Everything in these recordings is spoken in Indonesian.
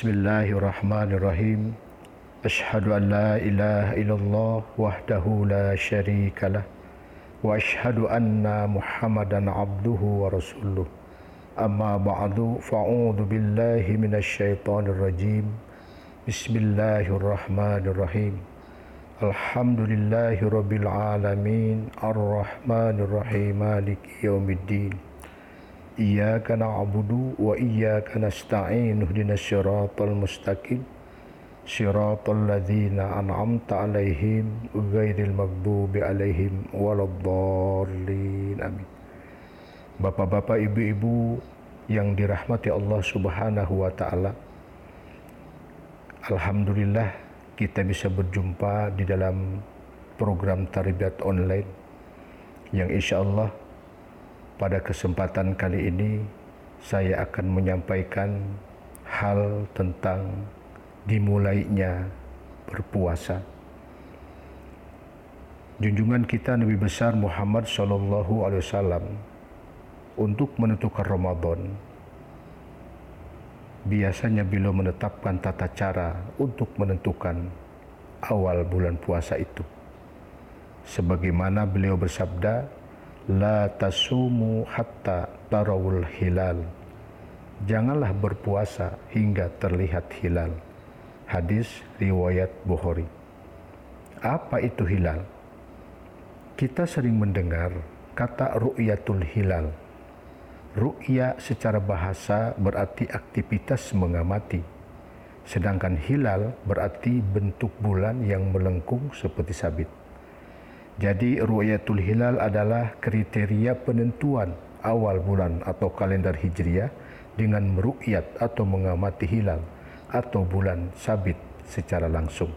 Bismillahirrahmanirrahim. Ashhadu an la ilaha illallah wahdahu la sharika lah. Wa ashhadu anna muhammadan abduhu wa rasuluh. Amma ba'du fa'udhu billahi minas shaitanir rajim. Bismillahirrahmanirrahim. Alhamdulillahi rabbil alamin. Ar-Rahmanirrahim. Maliki yawmiddin. Iyyaka na'budu wa iyyaka nasta'in ihdinas siratal mustaqim. Siratal ladzina an'amta 'alaihim ghairil maghdubi 'alaihim waladdallin. Amin. Bapak-bapak, ibu-ibu yang dirahmati Allah Subhanahu wa taala. Alhamdulillah kita bisa berjumpa di dalam program tarbiyat online yang insya Allah pada kesempatan kali ini saya akan menyampaikan hal tentang dimulainya berpuasa. Junjungan kita Nabi besar Muhammad Shallallahu Alaihi Wasallam untuk menentukan Ramadan biasanya beliau menetapkan tata cara untuk menentukan awal bulan puasa itu. Sebagaimana beliau bersabda, La tasumu hatta tarawul hilal. Janganlah berpuasa hingga terlihat hilal. Hadis riwayat Bukhari. Apa itu hilal? Kita sering mendengar kata ru'yatul hilal Ru'ya secara bahasa berarti aktivitas mengamati, sedangkan hilal berarti bentuk bulan yang melengkung seperti sabit. Jadi ru'yatul hilal adalah kriteria penentuan awal bulan atau kalender hijriah dengan meru'yat atau mengamati hilal atau bulan sabit secara langsung.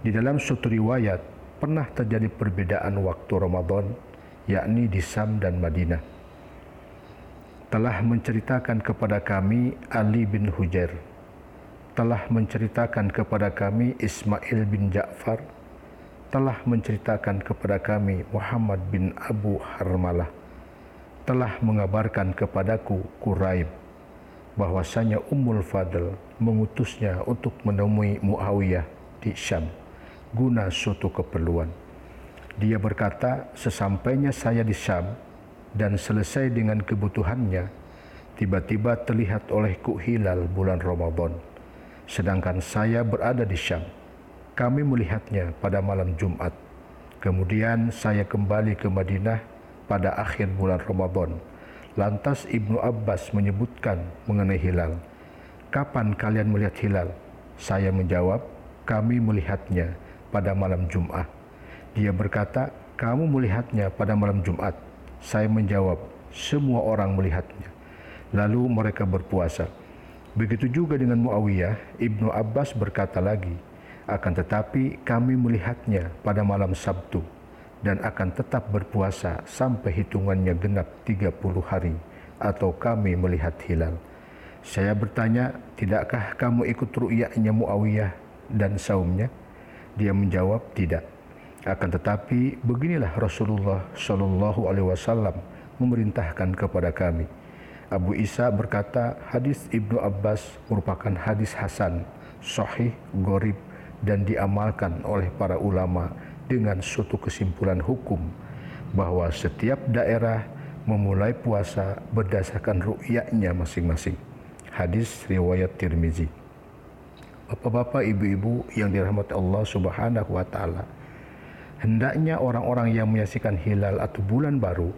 Di dalam suatu riwayat pernah terjadi perbedaan waktu Ramadan yakni di Sam dan Madinah. Telah menceritakan kepada kami Ali bin Hujair. Telah menceritakan kepada kami Ismail bin Ja'far telah menceritakan kepada kami Muhammad bin Abu Harmalah telah mengabarkan kepadaku Quraib bahwasanya Ummul Fadl mengutusnya untuk menemui Muawiyah di Syam guna suatu keperluan. Dia berkata, sesampainya saya di Syam, dan selesai dengan kebutuhannya, tiba-tiba terlihat olehku hilal bulan Ramadan. Sedangkan saya berada di Syam. Kami melihatnya pada malam Jumat. Kemudian saya kembali ke Madinah pada akhir bulan Ramadan. Lantas Ibnu Abbas menyebutkan mengenai hilal. Kapan kalian melihat hilal? Saya menjawab, kami melihatnya pada malam Jumat. Dia berkata, kamu melihatnya pada malam Jumat. Saya menjawab, semua orang melihatnya. Lalu mereka berpuasa. Begitu juga dengan Muawiyah, Ibnu Abbas berkata lagi, akan tetapi kami melihatnya pada malam Sabtu dan akan tetap berpuasa sampai hitungannya genap 30 hari atau kami melihat hilal. Saya bertanya, tidakkah kamu ikut ru'yahnya Muawiyah dan saumnya? Dia menjawab, tidak. Akan tetapi beginilah Rasulullah Shallallahu Alaihi Wasallam memerintahkan kepada kami. Abu Isa berkata hadis Ibnu Abbas merupakan hadis Hasan, Sahih, Gorib dan diamalkan oleh para ulama dengan suatu kesimpulan hukum bahwa setiap daerah memulai puasa berdasarkan ru'yahnya masing-masing. Hadis riwayat Tirmizi. Bapak-bapak, ibu-ibu yang dirahmati Allah Subhanahu wa taala hendaknya orang-orang yang menyaksikan hilal atau bulan baru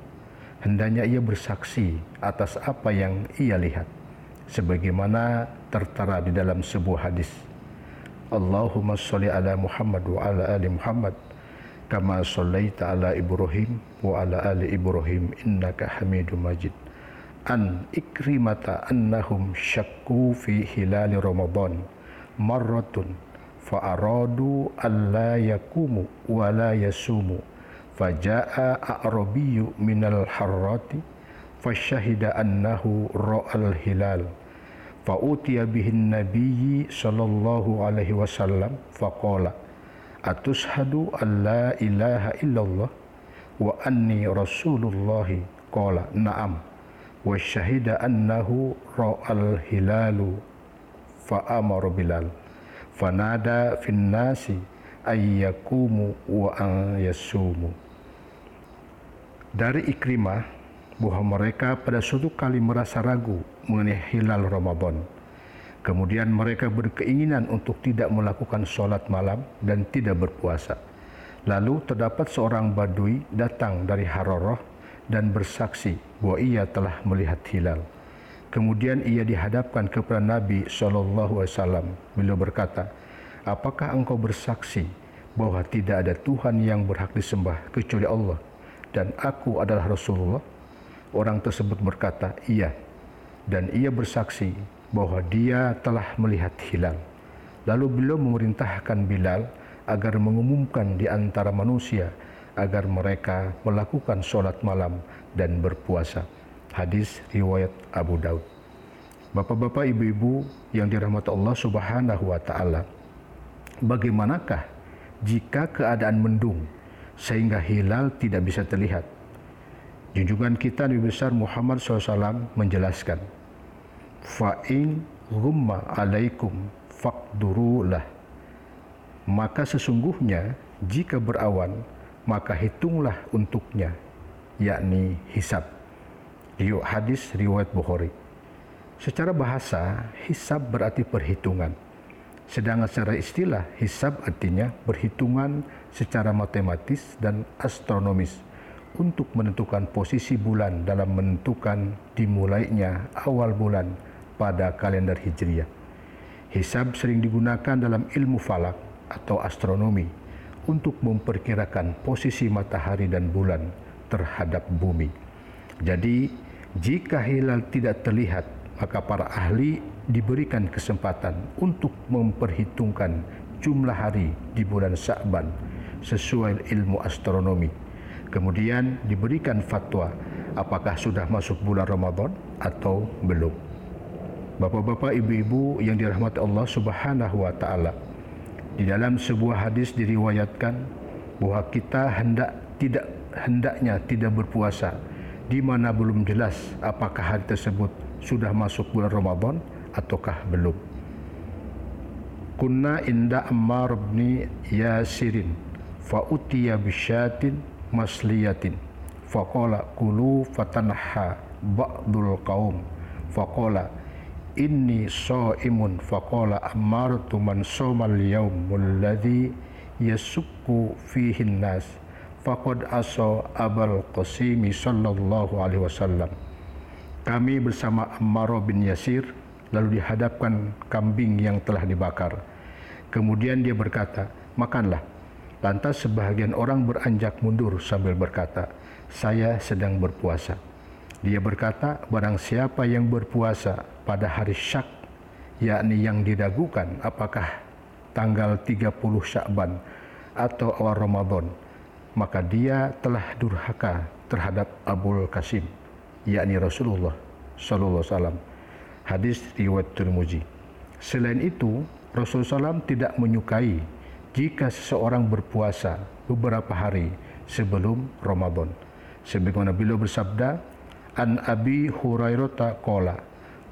hendaknya ia bersaksi atas apa yang ia lihat sebagaimana tertera di dalam sebuah hadis Allahumma sholli ala Muhammad wa ala ali Muhammad kama shallaita ala Ibrahim wa ala ali Ibrahim innaka Hamidum Majid. An ikrimata annahum syakku fi hilal Ramadan marratun fa'aradu alla yakumu wa la yasumu faja'a a'rabiyyu minal harrati fasyahida annahu hilal fa'utiya bihin nabiyyi sallallahu alaihi wasallam faqala atushhadu an la ilaha illallah wa anni rasulullahi? Qala na'am. Wa syahida annahu ra'al hilalu. Fa amara Bilal. Fanada fin nasi ayyakumu wa an yasumu. Dari Ikrimah bahwa mereka pada suatu kali merasa ragu mengenai hilal Ramadan. Kemudian mereka berkeinginan untuk tidak melakukan sholat malam dan tidak berpuasa. Lalu terdapat seorang badui datang dari Haroroh dan bersaksi bahwa ia telah melihat hilal. Kemudian ia dihadapkan kepada Nabi SAW. Beliau berkata, Apakah engkau bersaksi bahwa tidak ada Tuhan yang berhak disembah kecuali Allah dan aku adalah Rasulullah? Orang tersebut berkata, iya. Dan ia bersaksi bahwa dia telah melihat hilal. Lalu beliau memerintahkan Bilal agar mengumumkan di antara manusia agar mereka melakukan sholat malam dan berpuasa. Hadis riwayat Abu Daud. Bapak-bapak, ibu-ibu yang dirahmati Allah Subhanahu wa taala. Bagaimanakah jika keadaan mendung sehingga hilal tidak bisa terlihat. Junjungan kita Nabi besar Muhammad SAW menjelaskan, Fa'in rumma alaikum fakdurulah. Maka sesungguhnya jika berawan, maka hitunglah untuknya, yakni hisab. Yuk hadis riwayat Bukhari. Secara bahasa, hisab berarti perhitungan. Sedangkan secara istilah, hisab artinya perhitungan secara matematis dan astronomis untuk menentukan posisi bulan dalam menentukan dimulainya awal bulan pada kalender Hijriah. Hisab sering digunakan dalam ilmu falak atau astronomi untuk memperkirakan posisi matahari dan bulan terhadap bumi. Jadi, jika hilal tidak terlihat maka para ahli diberikan kesempatan untuk memperhitungkan jumlah hari di bulan Sa'ban sesuai ilmu astronomi. Kemudian diberikan fatwa apakah sudah masuk bulan Ramadan atau belum. Bapak-bapak, ibu-ibu yang dirahmati Allah Subhanahu wa taala. Di dalam sebuah hadis diriwayatkan bahwa kita hendak tidak hendaknya tidak berpuasa di mana belum jelas apakah hari tersebut sudah masuk bulan Ramadan ataukah belum. Kunna inda Ammar bin Yasirin fa utiya bisyatin masliyatin. Faqala kulu fatanha ba'dul qaum. Faqala inni shaimun faqala amartu man shoma al-yawm alladhi yasukku fihi an-nas. Faqad asa abul qasim sallallahu alaihi wasallam. Kami bersama Ammar bin Yasir lalu dihadapkan kambing yang telah dibakar. Kemudian dia berkata, makanlah. Lantas sebahagian orang beranjak mundur sambil berkata, saya sedang berpuasa. Dia berkata, barang siapa yang berpuasa pada hari syak, yakni yang diragukan apakah tanggal 30 Syakban atau awal Ramadan, maka dia telah durhaka terhadap Abul Qasim yakni Rasulullah sallallahu alaihi wasallam. Hadis riwayat Tirmizi. Selain itu, Rasulullah SAW tidak menyukai jika seseorang berpuasa beberapa hari sebelum Ramadan. Sebagaimana beliau bersabda, An Abi Hurairah qala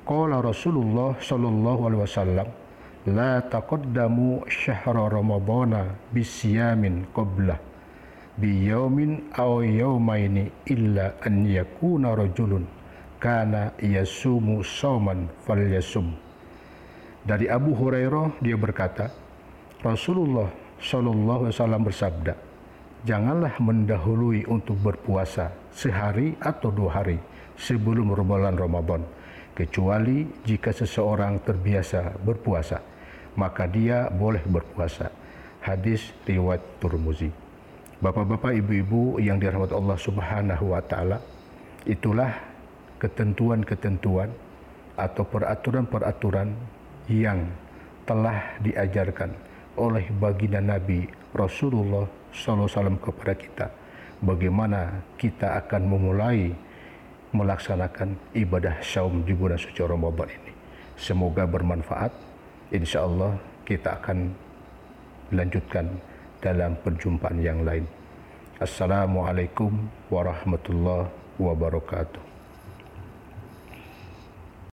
qala Rasulullah sallallahu alaihi wasallam la taqaddamu syahra ramadana bisyamin qablah bi yaumin aw yaumaini illa an yakuna rajulun kana yasumu sauman falyasum dari Abu Hurairah dia berkata Rasulullah sallallahu alaihi wasallam bersabda janganlah mendahului untuk berpuasa sehari atau dua hari sebelum bulan Ramadan kecuali jika seseorang terbiasa berpuasa maka dia boleh berpuasa. Hadis riwayat Turmuzi Bapak-bapak, ibu-ibu yang dirahmati Allah Subhanahu wa taala, itulah ketentuan-ketentuan atau peraturan-peraturan yang telah diajarkan oleh baginda Nabi Rasulullah SAW kepada kita. Bagaimana kita akan memulai melaksanakan ibadah saum di bulan suci Ramadan ini. Semoga bermanfaat. Insya Allah kita akan lanjutkan dalam perjumpaan yang lain. Assalamualaikum warahmatullahi wabarakatuh.